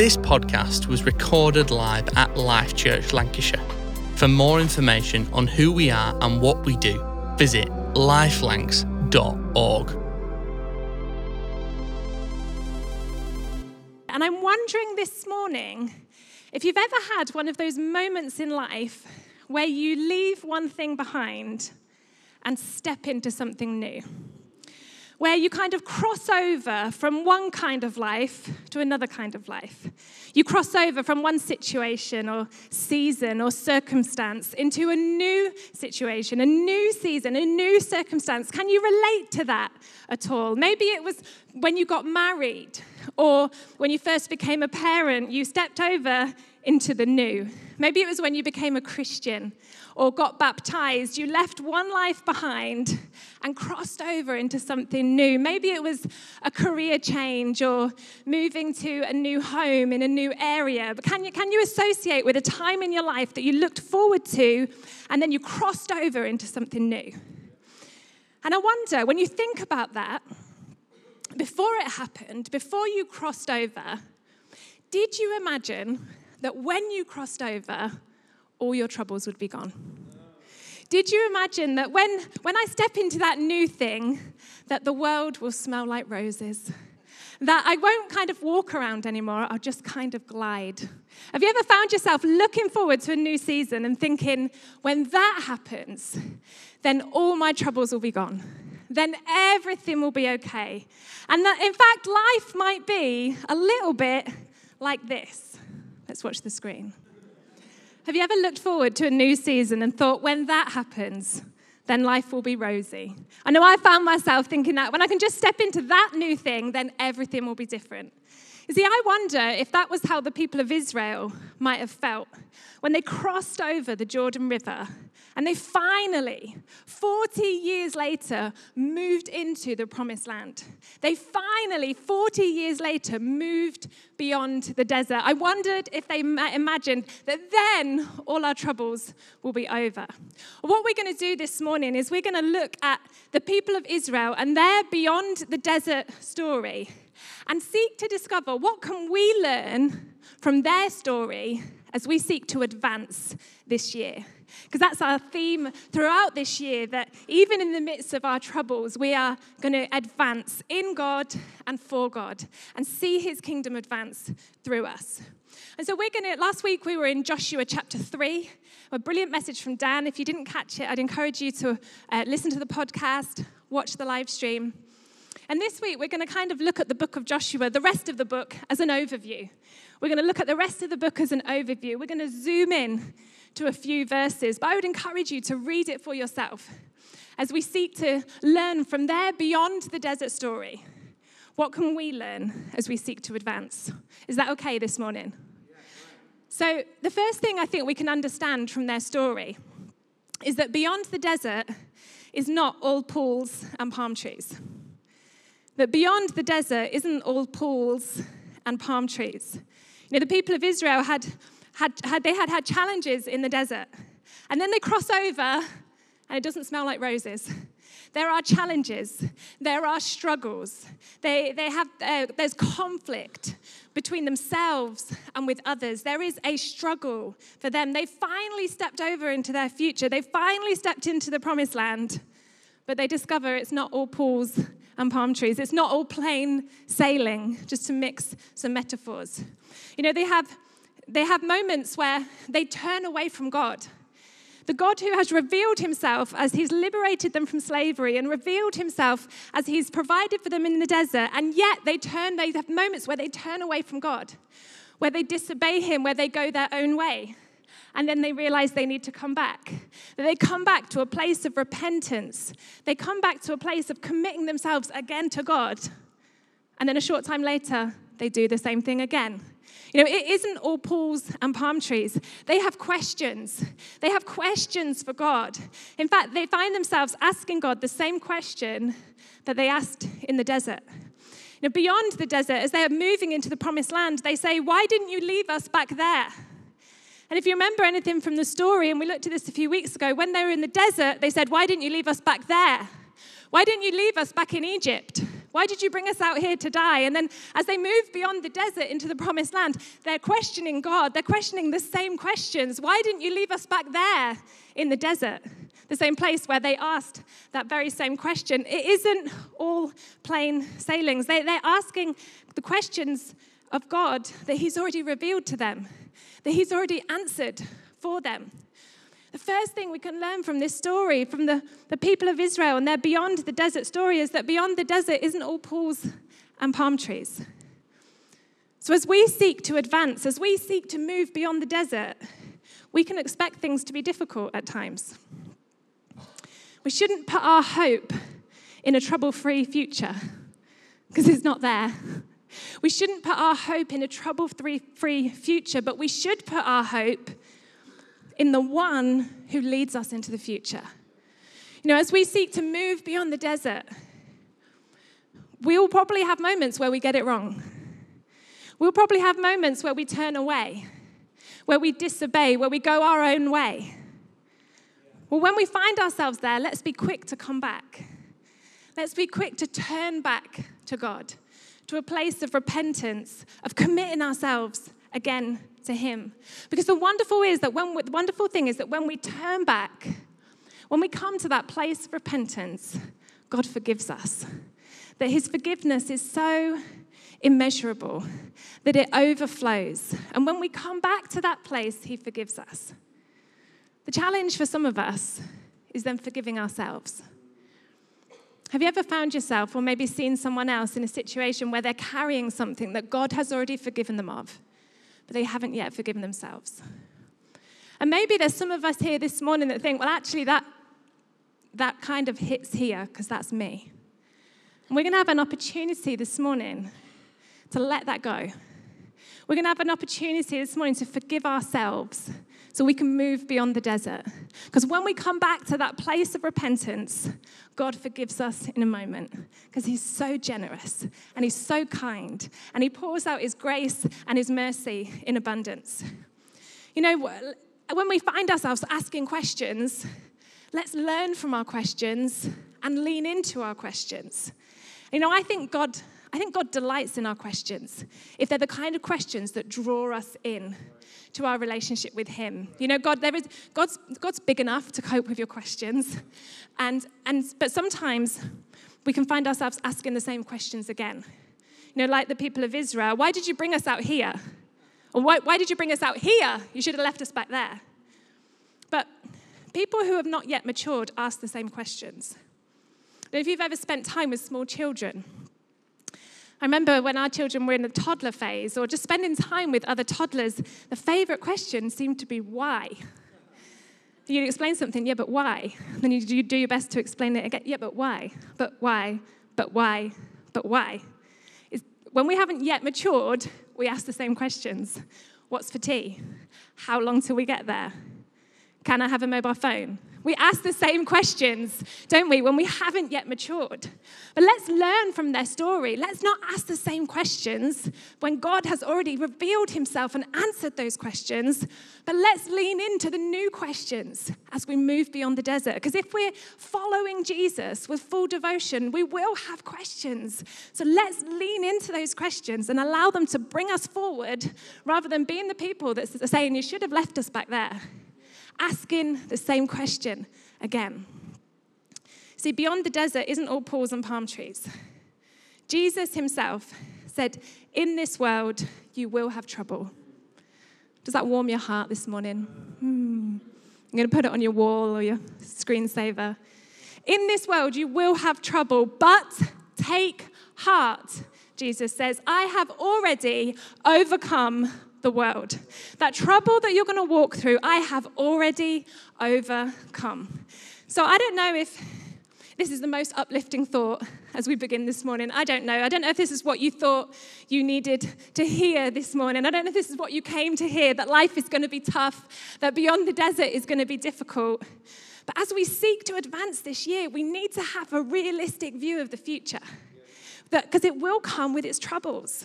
This podcast was recorded live at Life Church Lancashire. For more information on who we are and what we do, visit lifelancs.org. And I'm wondering this morning if you've ever had one of those moments in life where you leave one thing behind and step into something new. Where you kind of cross over from one kind of life to another kind of life. You cross over from one situation or season or circumstance into a new situation, a new season, a new circumstance. Can you relate to that at all? Maybe it was when you got married or when you first became a parent, you stepped over into the new. Maybe it was when you became a Christian or got baptized, you left one life behind and crossed over into something new. Maybe it was a career change or moving to a new home in a new area. But can you, can you associate with a time in your life that you looked forward to and then you crossed over into something new? And I wonder, when you think about that, before it happened, before you crossed over, did you imagine that when you crossed over, all your troubles would be gone? Did you imagine that when, when I step into that new thing, that the world will smell like roses? That I won't kind of walk around anymore, I'll just kind of glide. Have you ever found yourself looking forward to a new season and thinking, when that happens, then all my troubles will be gone? Then everything will be okay. And that, in fact, life might be a little bit like this. Let's watch the screen. Have you ever looked forward to a new season and thought, when that happens, then life will be rosy? I know I found myself thinking that when I can just step into that new thing, then everything will be different. You see, I wonder if that was how the people of Israel might have felt when they crossed over the Jordan River and they finally, 40 years later, moved into the promised land. They finally, 40 years later, moved beyond the desert. I wondered if they imagined that then all our troubles will be over. What we're going to do this morning is we're going to look at the people of Israel and their beyond the desert story and seek to discover what can we learn from their story as we seek to advance this year. Because that's our theme throughout this year that even in the midst of our troubles, we are going to advance in God and for God and see his kingdom advance through us. And so we're going to, last week we were in Joshua chapter 3, a brilliant message from Dan. If you didn't catch it, I'd encourage you to uh, listen to the podcast, watch the live stream. And this week, we're going to kind of look at the book of Joshua, the rest of the book, as an overview. We're going to look at the rest of the book as an overview. We're going to zoom in to a few verses, but I would encourage you to read it for yourself as we seek to learn from there beyond the desert story. What can we learn as we seek to advance? Is that okay this morning? So, the first thing I think we can understand from their story is that beyond the desert is not all pools and palm trees. That beyond the desert isn't all pools and palm trees. You know, the people of Israel had, had, had, they had had challenges in the desert. And then they cross over, and it doesn't smell like roses. There are challenges, there are struggles, they, they have, uh, there's conflict between themselves and with others. There is a struggle for them. They finally stepped over into their future, they finally stepped into the promised land, but they discover it's not all pools and palm trees. It's not all plain sailing, just to mix some metaphors. You know, they have, they have moments where they turn away from God. The God who has revealed himself as he's liberated them from slavery and revealed himself as he's provided for them in the desert, and yet they turn, they have moments where they turn away from God, where they disobey him, where they go their own way and then they realize they need to come back. They come back to a place of repentance. They come back to a place of committing themselves again to God. And then a short time later, they do the same thing again. You know, it isn't all pools and palm trees. They have questions. They have questions for God. In fact, they find themselves asking God the same question that they asked in the desert. You know, beyond the desert, as they are moving into the promised land, they say, Why didn't you leave us back there? And if you remember anything from the story, and we looked at this a few weeks ago, when they were in the desert, they said, Why didn't you leave us back there? Why didn't you leave us back in Egypt? Why did you bring us out here to die? And then as they move beyond the desert into the promised land, they're questioning God. They're questioning the same questions. Why didn't you leave us back there in the desert? The same place where they asked that very same question. It isn't all plain sailings. They, they're asking the questions of God that He's already revealed to them, that He's already answered for them. The first thing we can learn from this story, from the, the people of Israel and their beyond the desert story, is that beyond the desert isn't all pools and palm trees. So, as we seek to advance, as we seek to move beyond the desert, we can expect things to be difficult at times. We shouldn't put our hope in a trouble free future because it's not there. We shouldn't put our hope in a trouble free future, but we should put our hope in the one who leads us into the future. You know, as we seek to move beyond the desert, we will probably have moments where we get it wrong. We'll probably have moments where we turn away, where we disobey, where we go our own way. Well, when we find ourselves there, let's be quick to come back. Let's be quick to turn back to God, to a place of repentance, of committing ourselves again to Him. Because the wonderful is that when the wonderful thing is that when we turn back, when we come to that place of repentance, God forgives us. That His forgiveness is so immeasurable that it overflows. And when we come back to that place, He forgives us. The challenge for some of us is then forgiving ourselves. Have you ever found yourself, or maybe seen someone else in a situation where they're carrying something that God has already forgiven them of? but they haven't yet forgiven themselves. And maybe there's some of us here this morning that think, well, actually, that, that kind of hits here because that's me. And we're going to have an opportunity this morning to let that go. We're going to have an opportunity this morning to forgive ourselves so we can move beyond the desert. Because when we come back to that place of repentance, God forgives us in a moment because He's so generous and He's so kind and He pours out His grace and His mercy in abundance. You know, when we find ourselves asking questions, let's learn from our questions and lean into our questions. You know, I think God. I think God delights in our questions if they're the kind of questions that draw us in to our relationship with Him. You know, God, there is, God's, God's big enough to cope with your questions. And, and, but sometimes we can find ourselves asking the same questions again. You know, like the people of Israel why did you bring us out here? Or why, why did you bring us out here? You should have left us back there. But people who have not yet matured ask the same questions. If you've ever spent time with small children, I remember when our children were in the toddler phase or just spending time with other toddlers, the favorite question seemed to be why. You explain something, yeah, but why? Then you, you do your best to explain it again, yeah, but why? But why? But why? But why? It's, when we haven't yet matured, we ask the same questions. What's for tea? How long till we get there? Can I have a mobile phone? We ask the same questions, don't we, when we haven't yet matured. But let's learn from their story. Let's not ask the same questions when God has already revealed himself and answered those questions. But let's lean into the new questions as we move beyond the desert. Because if we're following Jesus with full devotion, we will have questions. So let's lean into those questions and allow them to bring us forward rather than being the people that are saying, You should have left us back there asking the same question again. See, beyond the desert isn't all pools and palm trees. Jesus himself said, In this world, you will have trouble. Does that warm your heart this morning? Hmm. I'm going to put it on your wall or your screensaver. In this world, you will have trouble, but take heart, Jesus says. I have already overcome the world. That trouble that you're going to walk through, I have already overcome. So I don't know if this is the most uplifting thought as we begin this morning. I don't know. I don't know if this is what you thought you needed to hear this morning. I don't know if this is what you came to hear that life is going to be tough, that beyond the desert is going to be difficult. But as we seek to advance this year, we need to have a realistic view of the future because it will come with its troubles.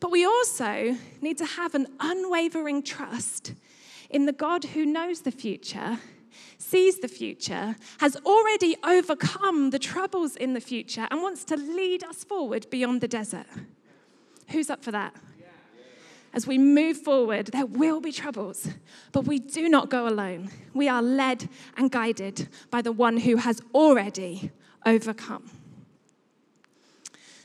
But we also need to have an unwavering trust in the God who knows the future sees the future, has already overcome the troubles in the future, and wants to lead us forward beyond the desert. Who's up for that? As we move forward, there will be troubles, but we do not go alone. We are led and guided by the one who has already overcome.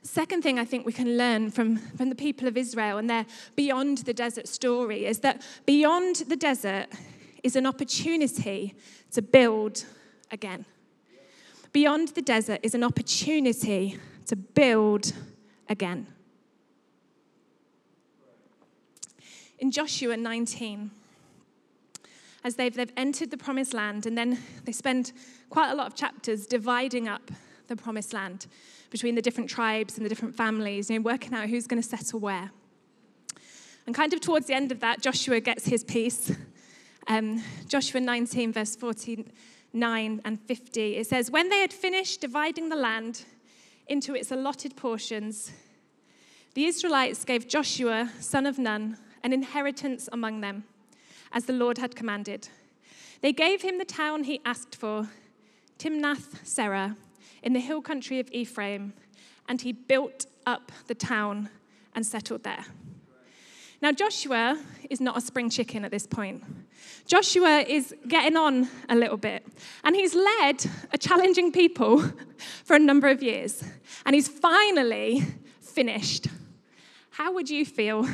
Second thing I think we can learn from, from the people of Israel and their beyond the desert story is that beyond the desert is an opportunity to build again. Beyond the desert is an opportunity to build again. In Joshua 19, as they've, they've entered the promised land, and then they spend quite a lot of chapters dividing up the promised land between the different tribes and the different families, you know, working out who's going to settle where. And kind of towards the end of that, Joshua gets his piece. Um, Joshua 19, verse 49 and 50, it says, When they had finished dividing the land into its allotted portions, the Israelites gave Joshua, son of Nun, an inheritance among them, as the Lord had commanded. They gave him the town he asked for, Timnath Serah, in the hill country of Ephraim, and he built up the town and settled there. Now, Joshua is not a spring chicken at this point. Joshua is getting on a little bit, and he's led a challenging people for a number of years, and he's finally finished. How would you feel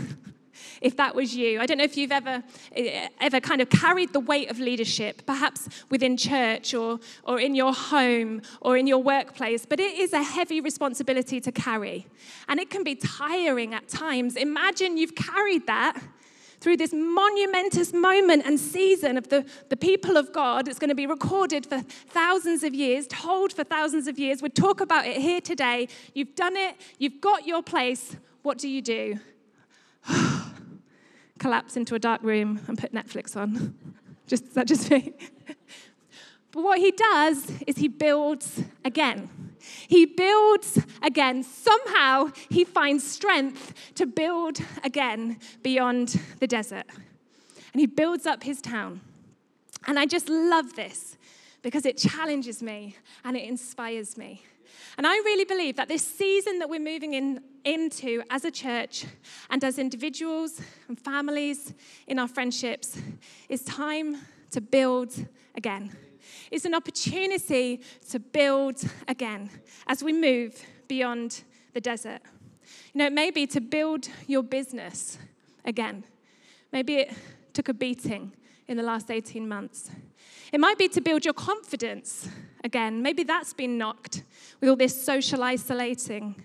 if that was you. I don't know if you've ever, eh, ever kind of carried the weight of leadership, perhaps within church or, or in your home or in your workplace, but it is a heavy responsibility to carry. And it can be tiring at times. Imagine you've carried that through this monumentous moment and season of the, the people of God. It's going to be recorded for thousands of years, told for thousands of years. We'll talk about it here today. You've done it, you've got your place. What do you do? collapse into a dark room and put Netflix on. just that just me. but what he does is he builds again. He builds again. Somehow he finds strength to build again beyond the desert. And he builds up his town. And I just love this because it challenges me and it inspires me. And I really believe that this season that we're moving in, into as a church and as individuals and families in our friendships is time to build again. It's an opportunity to build again as we move beyond the desert. You know, it may be to build your business again. Maybe it took a beating in the last 18 months. It might be to build your confidence again. Maybe that's been knocked with all this social isolating.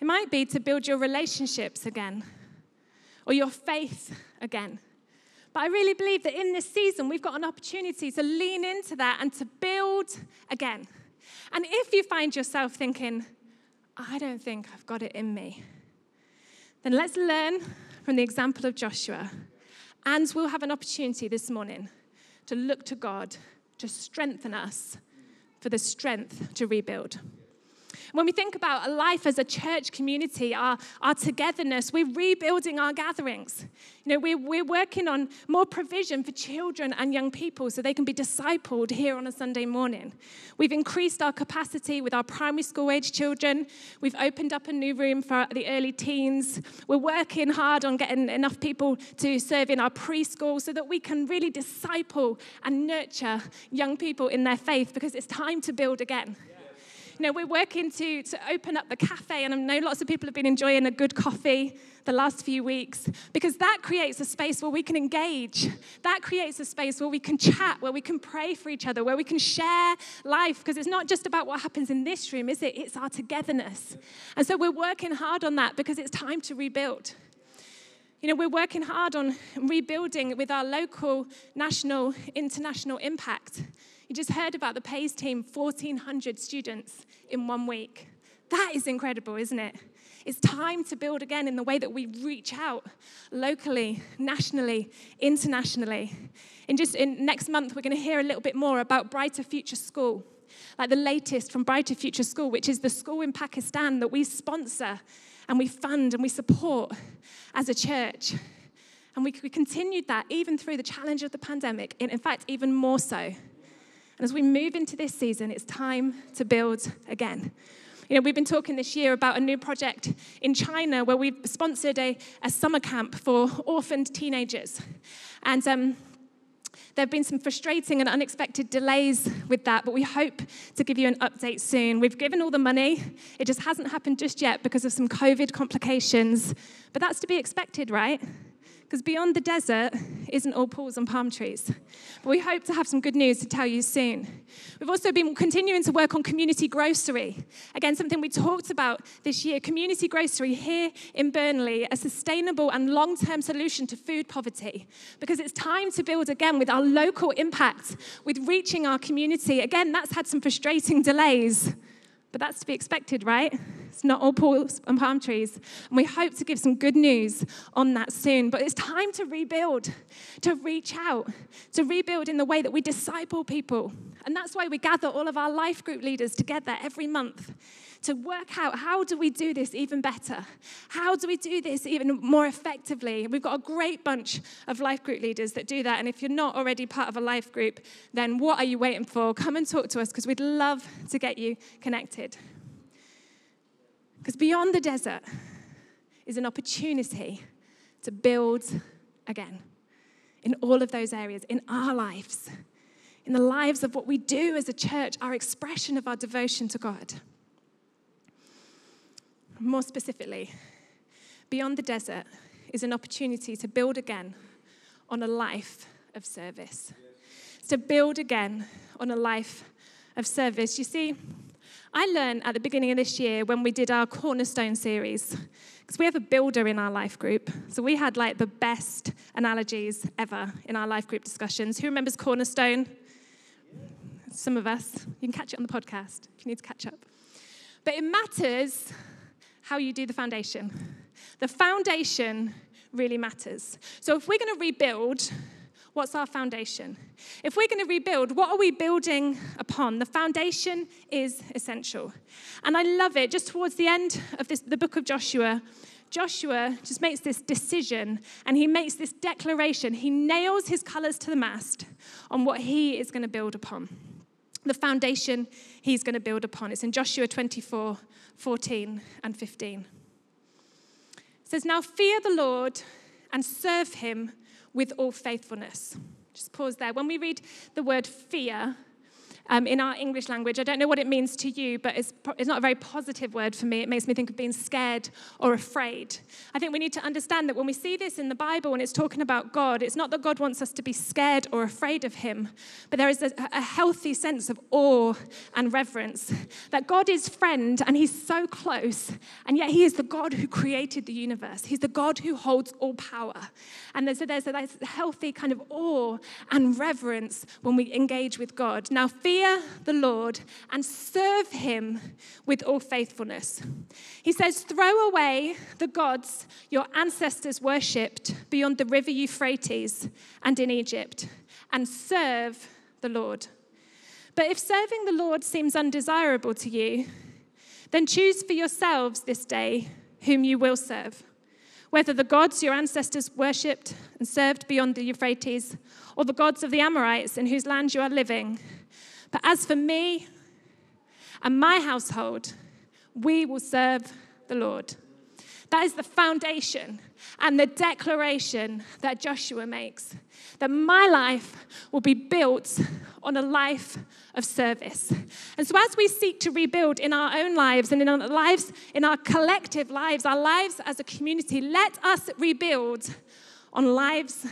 It might be to build your relationships again or your faith again. But I really believe that in this season, we've got an opportunity to lean into that and to build again. And if you find yourself thinking, I don't think I've got it in me, then let's learn from the example of Joshua. And we'll have an opportunity this morning to look to God to strengthen us for the strength to rebuild. When we think about life as a church community, our, our togetherness, we're rebuilding our gatherings. You know, we're, we're working on more provision for children and young people so they can be discipled here on a Sunday morning. We've increased our capacity with our primary school age children. We've opened up a new room for the early teens. We're working hard on getting enough people to serve in our preschool so that we can really disciple and nurture young people in their faith because it's time to build again. You know, we're working to, to open up the cafe, and I know lots of people have been enjoying a good coffee the last few weeks because that creates a space where we can engage. That creates a space where we can chat, where we can pray for each other, where we can share life because it's not just about what happens in this room, is it? It's our togetherness. And so we're working hard on that because it's time to rebuild. You know, we're working hard on rebuilding with our local, national, international impact. You just heard about the PACE team, 1,400 students in one week. That is incredible, isn't it? It's time to build again in the way that we reach out locally, nationally, internationally. In just in next month, we're going to hear a little bit more about Brighter Future School, like the latest from Brighter Future School, which is the school in Pakistan that we sponsor and we fund and we support as a church. And we, we continued that even through the challenge of the pandemic, and in fact, even more so. And as we move into this season, it's time to build again. You know, we've been talking this year about a new project in China where we've sponsored a, a summer camp for orphaned teenagers. And um, there have been some frustrating and unexpected delays with that, but we hope to give you an update soon. We've given all the money, it just hasn't happened just yet because of some COVID complications, but that's to be expected, right? Because beyond the desert isn't all pools and palm trees. But we hope to have some good news to tell you soon. We've also been continuing to work on community grocery. Again, something we talked about this year community grocery here in Burnley, a sustainable and long term solution to food poverty. Because it's time to build again with our local impact, with reaching our community. Again, that's had some frustrating delays. But that's to be expected, right? It's not all pools and palm trees. And we hope to give some good news on that soon. But it's time to rebuild, to reach out, to rebuild in the way that we disciple people. And that's why we gather all of our life group leaders together every month to work out how do we do this even better? How do we do this even more effectively? We've got a great bunch of life group leaders that do that. And if you're not already part of a life group, then what are you waiting for? Come and talk to us because we'd love to get you connected. Because beyond the desert is an opportunity to build again in all of those areas, in our lives, in the lives of what we do as a church, our expression of our devotion to God. More specifically, beyond the desert is an opportunity to build again on a life of service. To build again on a life of service. You see, I learned at the beginning of this year when we did our Cornerstone series, because we have a builder in our life group. So we had like the best analogies ever in our life group discussions. Who remembers Cornerstone? Some of us. You can catch it on the podcast if you need to catch up. But it matters how you do the foundation. The foundation really matters. So if we're going to rebuild, What's our foundation? If we're going to rebuild, what are we building upon? The foundation is essential. And I love it. Just towards the end of this, the book of Joshua, Joshua just makes this decision and he makes this declaration. He nails his colors to the mast on what he is going to build upon. The foundation he's going to build upon. It's in Joshua 24 14 and 15. It says, Now fear the Lord and serve him with all faithfulness. Just pause there. When we read the word fear, um, in our English language. I don't know what it means to you, but it's, it's not a very positive word for me. It makes me think of being scared or afraid. I think we need to understand that when we see this in the Bible and it's talking about God, it's not that God wants us to be scared or afraid of Him, but there is a, a healthy sense of awe and reverence. That God is friend and He's so close, and yet He is the God who created the universe. He's the God who holds all power. And a, there's a healthy kind of awe and reverence when we engage with God. Now, fear fear the Lord and serve him with all faithfulness. He says, Throw away the gods your ancestors worshipped beyond the river Euphrates and in Egypt, and serve the Lord. But if serving the Lord seems undesirable to you, then choose for yourselves this day whom you will serve, whether the gods your ancestors worshipped and served beyond the Euphrates, or the gods of the Amorites in whose land you are living. But as for me and my household, we will serve the Lord. That is the foundation and the declaration that Joshua makes that my life will be built on a life of service. And so, as we seek to rebuild in our own lives and in our lives, in our collective lives, our lives as a community, let us rebuild on lives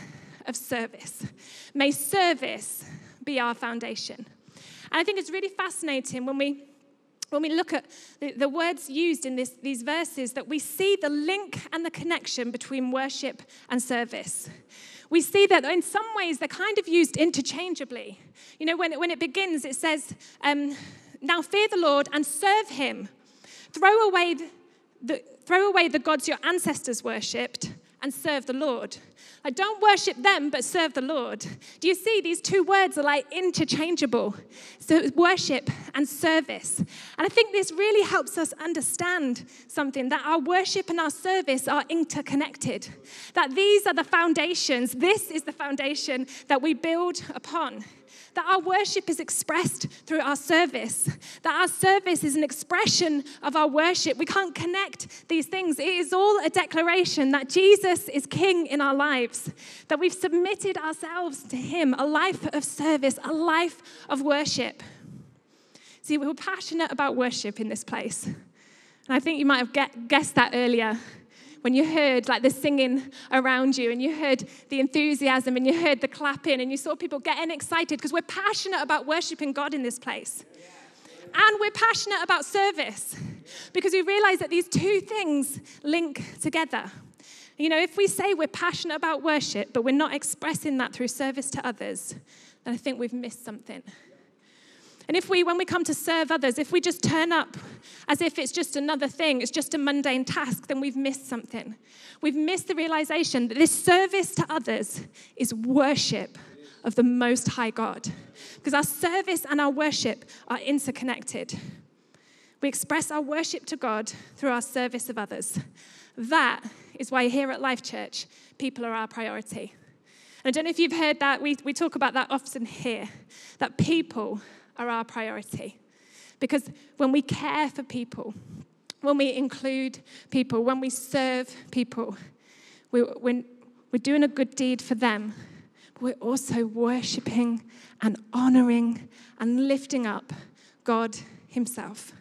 of service. May service be our foundation. And I think it's really fascinating when we when we look at the, the words used in this, these verses, that we see the link and the connection between worship and service. We see that in some ways they're kind of used interchangeably. You know, when it, when it begins, it says, um, Now fear the Lord and serve him. Throw away the, throw away the gods your ancestors worshipped and serve the Lord. Like, don't worship them, but serve the Lord. Do you see these two words are like interchangeable? So, worship and service. And I think this really helps us understand something that our worship and our service are interconnected. That these are the foundations, this is the foundation that we build upon that our worship is expressed through our service, that our service is an expression of our worship. We can't connect these things. It is all a declaration that Jesus is King in our lives, that we've submitted ourselves to Him, a life of service, a life of worship. See, we're passionate about worship in this place. And I think you might have guessed that earlier when you heard like the singing around you and you heard the enthusiasm and you heard the clapping and you saw people getting excited because we're passionate about worshiping God in this place. And we're passionate about service because we realize that these two things link together. You know, if we say we're passionate about worship, but we're not expressing that through service to others, then I think we've missed something. And if we, when we come to serve others, if we just turn up as if it's just another thing, it's just a mundane task, then we've missed something. We've missed the realization that this service to others is worship of the Most High God. Because our service and our worship are interconnected. We express our worship to God through our service of others. That is why here at Life Church, people are our priority. And I don't know if you've heard that, we, we talk about that often here, that people are our priority. Because when we care for people, when we include people, when we serve people, we, when we're doing a good deed for them, but we're also worshiping and honoring and lifting up God Himself.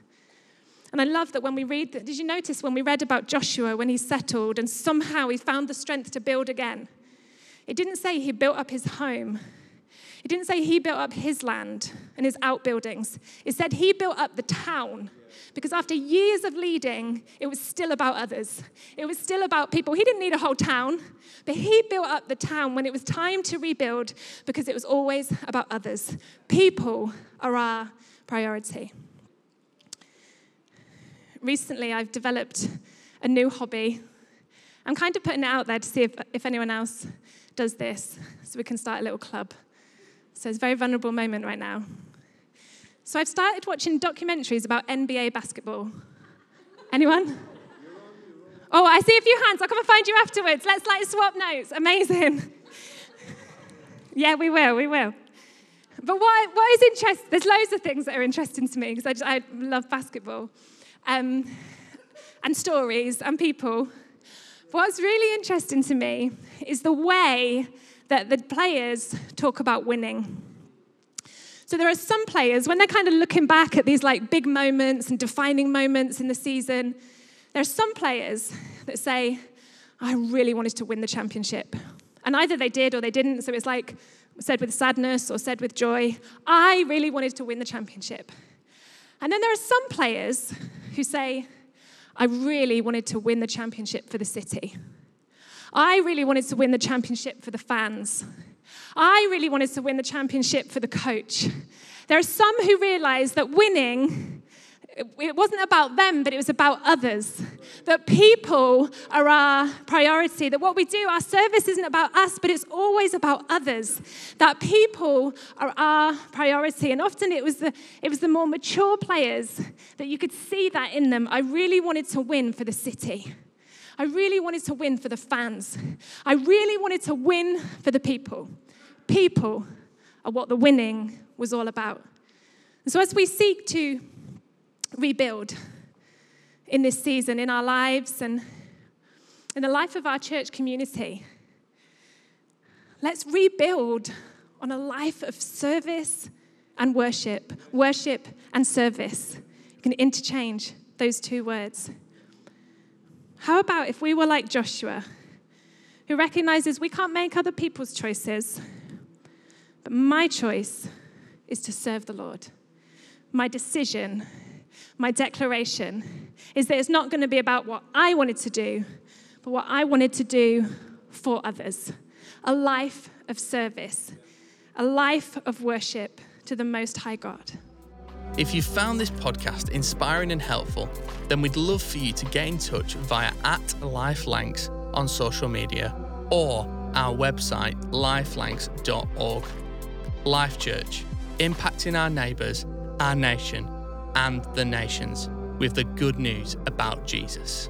And I love that when we read that, did you notice when we read about Joshua when he settled and somehow he found the strength to build again? It didn't say he built up his home, it didn't say he built up his land and his outbuildings. It said he built up the town. Because after years of leading, it was still about others. It was still about people. He didn't need a whole town, but he built up the town when it was time to rebuild because it was always about others. People are our priority. Recently, I've developed a new hobby. I'm kind of putting it out there to see if, if anyone else does this so we can start a little club. So it's a very vulnerable moment right now. So I've started watching documentaries about NBA basketball. Anyone? Oh, I see a few hands. I'll come and find you afterwards. Let's like swap notes. Amazing. yeah, we will. We will. But what, what is interesting? There's loads of things that are interesting to me because I, I love basketball, um, and stories and people. What's really interesting to me is the way that the players talk about winning. So there are some players, when they're kind of looking back at these like big moments and defining moments in the season, there are some players that say, I really wanted to win the championship. And either they did or they didn't. So it's like said with sadness or said with joy, I really wanted to win the championship. And then there are some players who say, I really wanted to win the championship for the city. I really wanted to win the championship for the fans. I really wanted to win the championship for the coach. There are some who realize that winning, it wasn't about them, but it was about others. That people are our priority. That what we do, our service isn't about us, but it's always about others. That people are our priority. And often it was the, it was the more mature players that you could see that in them. I really wanted to win for the city. I really wanted to win for the fans. I really wanted to win for the people. People are what the winning was all about. And so, as we seek to rebuild in this season, in our lives, and in the life of our church community, let's rebuild on a life of service and worship, worship and service. You can interchange those two words. How about if we were like Joshua, who recognizes we can't make other people's choices, but my choice is to serve the Lord? My decision, my declaration is that it's not going to be about what I wanted to do, but what I wanted to do for others. A life of service, a life of worship to the Most High God. If you found this podcast inspiring and helpful, then we'd love for you to get in touch via at Life Lancs on social media or our website lifelancs.org. Life Church, impacting our neighbours, our nation, and the nations with the good news about Jesus.